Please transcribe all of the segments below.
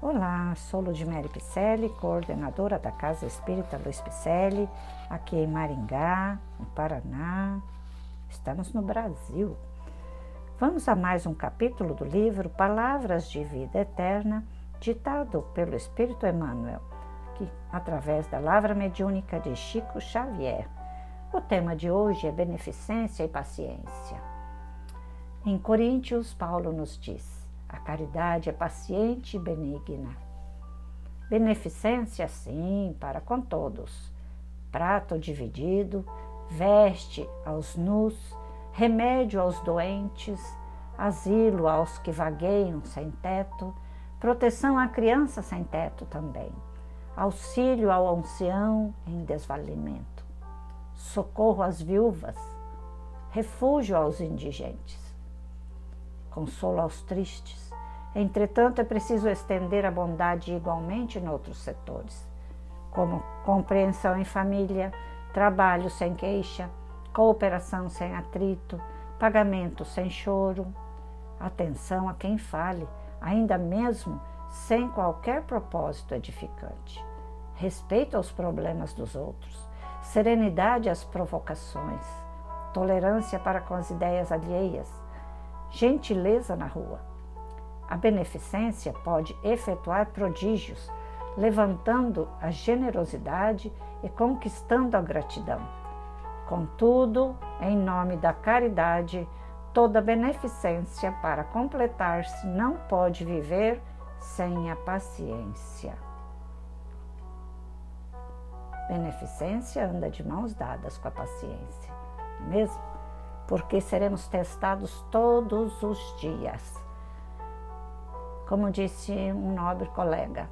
Olá, sou Ludmere Picelli, coordenadora da Casa Espírita Luiz Picelli, aqui em Maringá, no Paraná. Estamos no Brasil. Vamos a mais um capítulo do livro Palavras de Vida Eterna, ditado pelo Espírito Emmanuel, que através da lavra mediúnica de Chico Xavier. O tema de hoje é beneficência e paciência. Em Coríntios, Paulo nos diz: a caridade é paciente e benigna. Beneficência, sim, para com todos. Prato dividido, veste aos nus, remédio aos doentes, asilo aos que vagueiam sem teto, proteção à criança sem teto também, auxílio ao ancião em desvalimento, socorro às viúvas, refúgio aos indigentes consolo aos tristes. Entretanto, é preciso estender a bondade igualmente em outros setores, como compreensão em família, trabalho sem queixa, cooperação sem atrito, pagamento sem choro, atenção a quem fale, ainda mesmo sem qualquer propósito edificante, respeito aos problemas dos outros, serenidade às provocações, tolerância para com as ideias alheias, gentileza na rua. A beneficência pode efetuar prodígios, levantando a generosidade e conquistando a gratidão. Contudo, em nome da caridade, toda beneficência para completar-se não pode viver sem a paciência. Beneficência anda de mãos dadas com a paciência, não é mesmo? Porque seremos testados todos os dias. Como disse um nobre colega,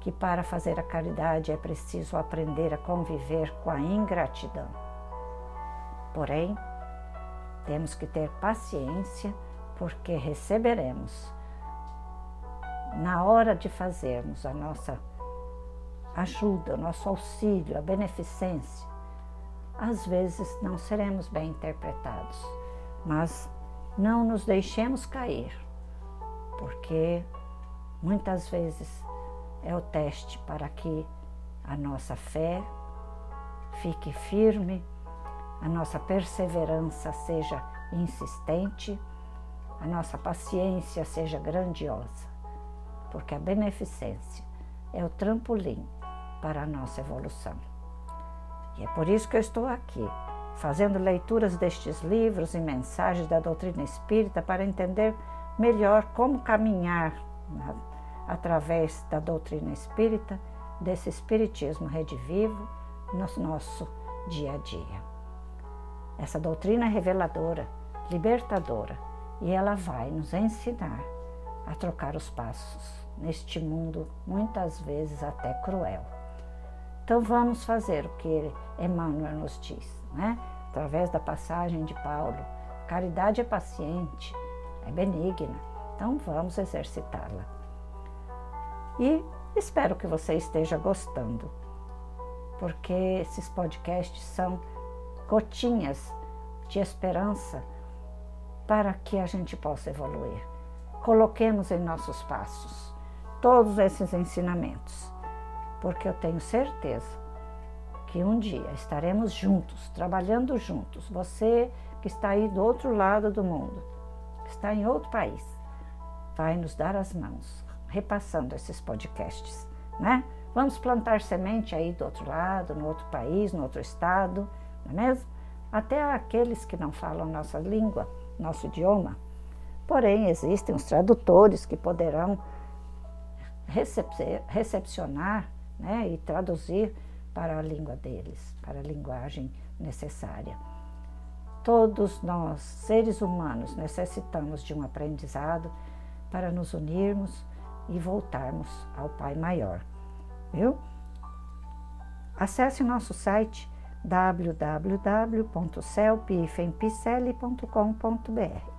que para fazer a caridade é preciso aprender a conviver com a ingratidão. Porém, temos que ter paciência, porque receberemos, na hora de fazermos a nossa ajuda, o nosso auxílio, a beneficência, às vezes não seremos bem interpretados, mas não nos deixemos cair, porque muitas vezes é o teste para que a nossa fé fique firme, a nossa perseverança seja insistente, a nossa paciência seja grandiosa, porque a beneficência é o trampolim para a nossa evolução. E é por isso que eu estou aqui, fazendo leituras destes livros e mensagens da doutrina espírita para entender melhor como caminhar na, através da doutrina espírita, desse espiritismo redivivo no nosso dia a dia. Essa doutrina é reveladora, libertadora, e ela vai nos ensinar a trocar os passos neste mundo muitas vezes até cruel. Então vamos fazer o que Emmanuel nos diz, né? através da passagem de Paulo. Caridade é paciente, é benigna, então vamos exercitá-la. E espero que você esteja gostando, porque esses podcasts são gotinhas de esperança para que a gente possa evoluir. Coloquemos em nossos passos todos esses ensinamentos porque eu tenho certeza que um dia estaremos juntos, trabalhando juntos. Você que está aí do outro lado do mundo, que está em outro país, vai nos dar as mãos, repassando esses podcasts, né? Vamos plantar semente aí do outro lado, no outro país, no outro estado, não é mesmo? Até aqueles que não falam nossa língua, nosso idioma. Porém, existem os tradutores que poderão recepcionar né, e traduzir para a língua deles, para a linguagem necessária. Todos nós, seres humanos, necessitamos de um aprendizado para nos unirmos e voltarmos ao Pai Maior. Viu? Acesse nosso site www.celpifempicele.com.br.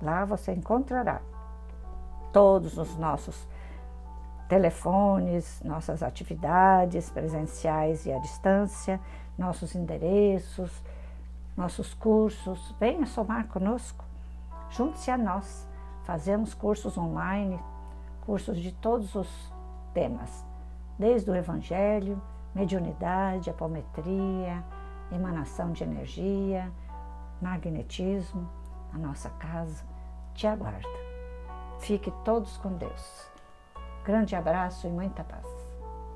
Lá você encontrará todos os nossos telefones, nossas atividades presenciais e à distância, nossos endereços, nossos cursos. Venha somar conosco, junte-se a nós. Fazemos cursos online cursos de todos os temas, desde o Evangelho, mediunidade, apometria, emanação de energia, magnetismo. A nossa casa te aguarda. Fique todos com Deus. Grande abraço e muita paz.